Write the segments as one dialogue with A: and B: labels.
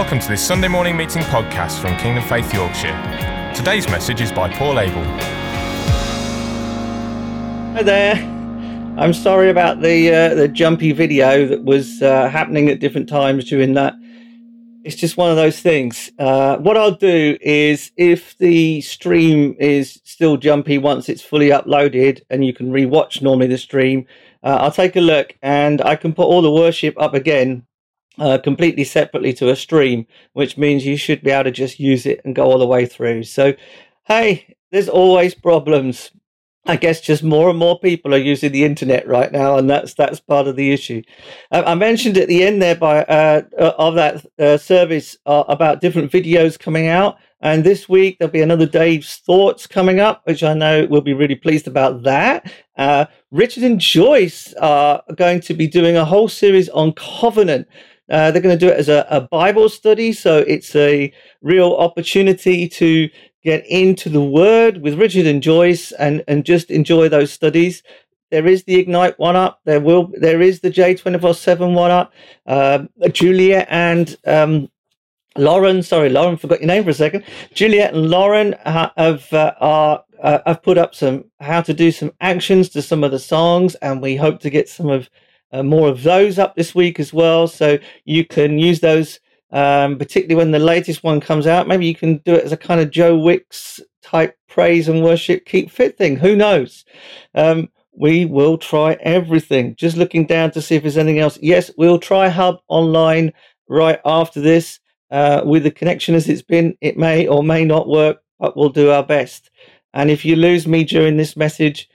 A: Welcome to this Sunday morning meeting podcast from Kingdom Faith Yorkshire. Today's message is by Paul Abel.
B: Hi there. I'm sorry about the uh, the jumpy video that was uh, happening at different times during that. It's just one of those things. Uh, what I'll do is, if the stream is still jumpy once it's fully uploaded, and you can rewatch normally the stream, uh, I'll take a look and I can put all the worship up again uh, completely separately to a stream, which means you should be able to just use it and go all the way through. So, hey, there's always problems. I guess just more and more people are using the internet right now, and that's that's part of the issue. I, I mentioned at the end there by uh, uh of that uh, service uh, about different videos coming out, and this week there'll be another Dave's thoughts coming up, which I know we'll be really pleased about that. Uh, Richard and Joyce are going to be doing a whole series on covenant. Uh, they're going to do it as a, a, Bible study, so it's a real opportunity to get into the Word with Richard and Joyce, and and just enjoy those studies. There is the Ignite one up. There will there is the J twenty four seven one up. Uh, Juliet and um, Lauren, sorry, Lauren, forgot your name for a second. Juliet and Lauren have uh, are uh, have put up some how to do some actions to some of the songs, and we hope to get some of uh, more of those up this week as well. So you can use those, um, particularly when the latest one comes out. Maybe you can do it as a kind of Joe Wicks type praise and worship, keep fit thing. Who knows? Um, we will try everything. Just looking down to see if there's anything else. Yes, we'll try Hub online right after this. Uh, with the connection as it's been, it may or may not work, but we'll do our best. And if you lose me during this message,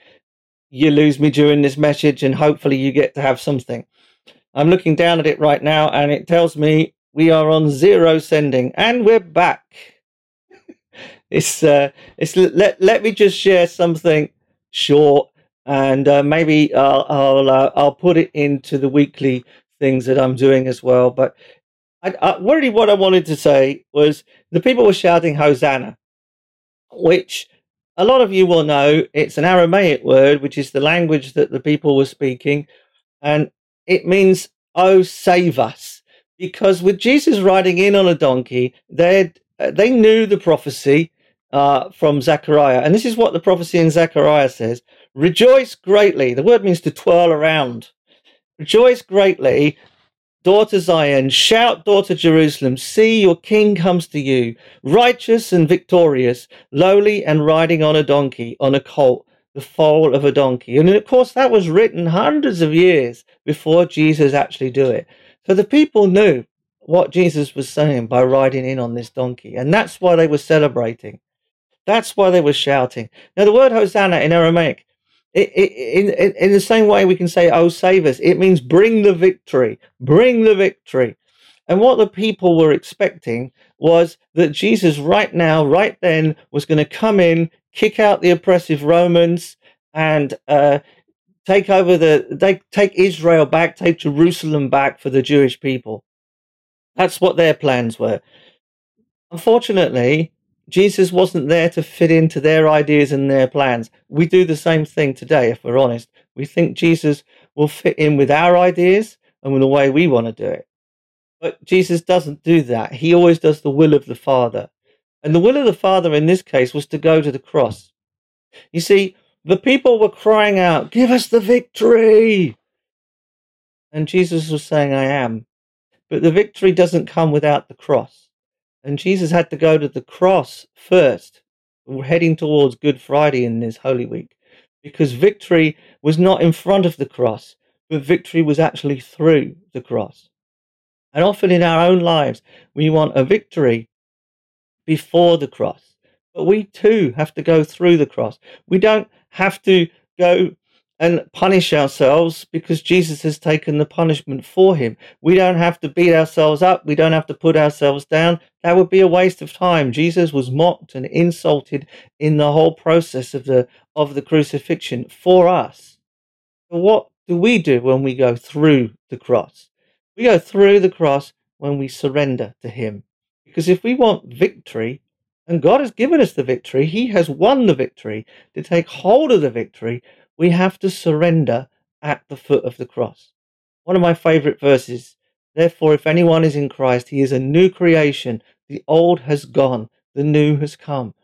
B: you lose me during this message and hopefully you get to have something. I'm looking down at it right now and it tells me we are on zero sending and we're back. it's uh, it's let let me just share something short and uh, maybe I'll I'll, uh, I'll put it into the weekly things that I'm doing as well. But I, I, really, what I wanted to say was the people were shouting Hosanna, which a lot of you will know it's an Aramaic word, which is the language that the people were speaking, and it means, oh, save us. Because with Jesus riding in on a donkey, they uh, they knew the prophecy uh, from Zechariah. And this is what the prophecy in Zechariah says Rejoice greatly. The word means to twirl around. Rejoice greatly Daughter Zion, shout, daughter Jerusalem, see your king comes to you, righteous and victorious, lowly and riding on a donkey, on a colt, the foal of a donkey. And of course, that was written hundreds of years before Jesus actually do it. So the people knew what Jesus was saying by riding in on this donkey. And that's why they were celebrating. That's why they were shouting. Now, the word Hosanna in Aramaic in, in the same way we can say, oh, save us, it means bring the victory, bring the victory. And what the people were expecting was that Jesus, right now, right then, was going to come in, kick out the oppressive Romans, and uh, take over the, take Israel back, take Jerusalem back for the Jewish people. That's what their plans were. Unfortunately, Jesus wasn't there to fit into their ideas and their plans. We do the same thing today, if we're honest. We think Jesus will fit in with our ideas and with the way we want to do it. But Jesus doesn't do that. He always does the will of the Father. And the will of the Father in this case was to go to the cross. You see, the people were crying out, Give us the victory! And Jesus was saying, I am. But the victory doesn't come without the cross. And Jesus had to go to the cross first, heading towards Good Friday in this Holy Week, because victory was not in front of the cross, but victory was actually through the cross. And often in our own lives, we want a victory before the cross, but we too have to go through the cross. We don't have to go and punish ourselves because Jesus has taken the punishment for him. We don't have to beat ourselves up. We don't have to put ourselves down. That would be a waste of time. Jesus was mocked and insulted in the whole process of the of the crucifixion for us. So what do we do when we go through the cross? We go through the cross when we surrender to him. Because if we want victory, and God has given us the victory, he has won the victory, to take hold of the victory, we have to surrender at the foot of the cross. One of my favorite verses Therefore, if anyone is in Christ, he is a new creation. The old has gone, the new has come.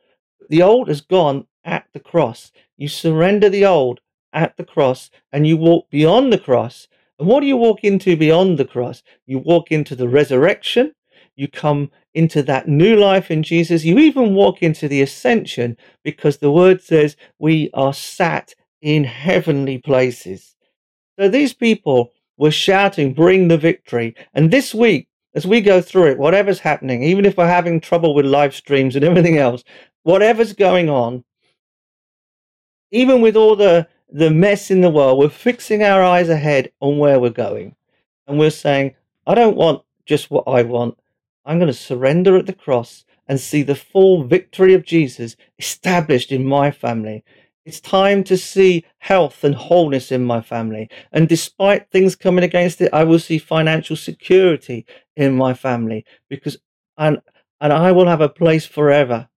B: The old has gone at the cross. You surrender the old at the cross and you walk beyond the cross. And what do you walk into beyond the cross? You walk into the resurrection. You come into that new life in Jesus. You even walk into the ascension because the word says we are sat in heavenly places. So these people were shouting, bring the victory. And this week, as we go through it, whatever's happening, even if we're having trouble with live streams and everything else, whatever's going on, even with all the, the mess in the world, we're fixing our eyes ahead on where we're going. And we're saying, I don't want just what I want. I'm going to surrender at the cross and see the full victory of Jesus established in my family. It's time to see health and wholeness in my family. And despite things coming against it, I will see financial security in my family because and and I will have a place forever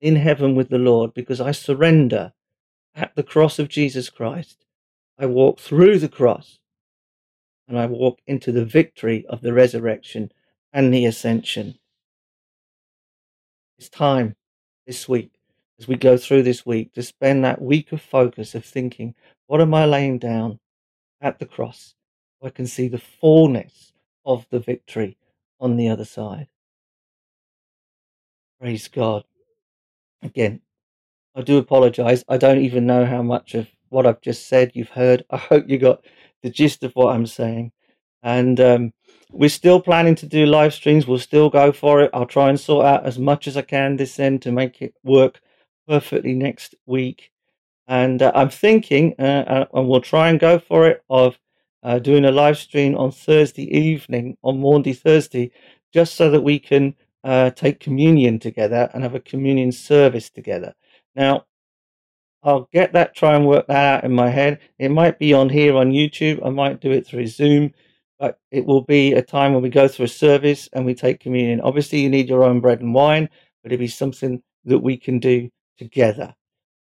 B: in heaven with the Lord because I surrender at the cross of Jesus Christ. I walk through the cross and I walk into the victory of the resurrection and the ascension. It's time this week, as we go through this week, to spend that week of focus of thinking, what am I laying down at the cross? I can see the fullness of the victory on the other side. Praise God. Again, I do apologize. I don't even know how much of what I've just said you've heard. I hope you got the gist of what I'm saying. And um, we're still planning to do live streams. We'll still go for it. I'll try and sort out as much as I can this end to make it work perfectly next week. And uh, I'm thinking, uh, uh and we'll try and go for it, of uh, doing a live stream on Thursday evening, on Maundy Thursday, just so that we can uh, take communion together and have a communion service together. Now, I'll get that, try and work that out in my head. It might be on here on YouTube. I might do it through Zoom, but it will be a time when we go through a service and we take communion. Obviously, you need your own bread and wine, but it'll be something that we can do together.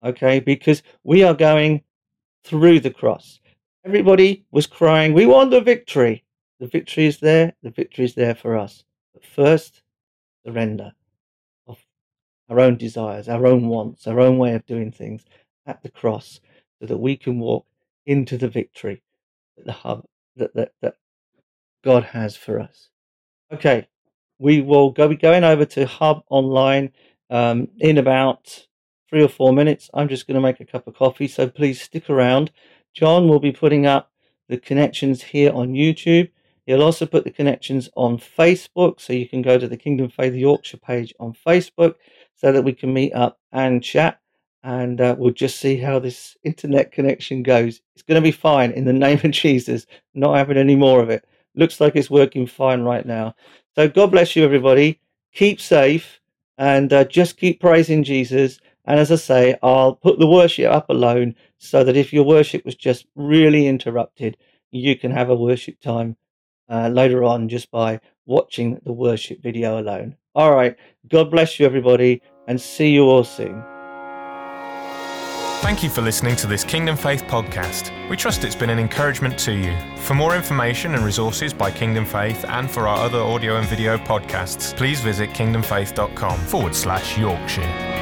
B: Okay, because we are going through the cross. Everybody was crying, We want the victory. The victory is there, the victory is there for us. But first, surrender of our own desires, our own wants, our own way of doing things at the cross so that we can walk into the victory that the hub that, that, that God has for us. Okay, we will go be going over to Hub Online um, in about three or four minutes. I'm just going to make a cup of coffee, so please stick around. John will be putting up the connections here on YouTube. He'll also put the connections on Facebook, so you can go to the Kingdom Faith Yorkshire page on Facebook so that we can meet up and chat. And uh, we'll just see how this internet connection goes. It's going to be fine in the name of Jesus, not having any more of it. Looks like it's working fine right now. So God bless you, everybody. Keep safe and uh, just keep praising Jesus. And as I say, I'll put the worship up alone so that if your worship was just really interrupted, you can have a worship time uh, later on just by watching the worship video alone. All right. God bless you, everybody, and see you all soon.
A: Thank you for listening to this Kingdom Faith podcast. We trust it's been an encouragement to you. For more information and resources by Kingdom Faith and for our other audio and video podcasts, please visit kingdomfaith.com forward slash Yorkshire.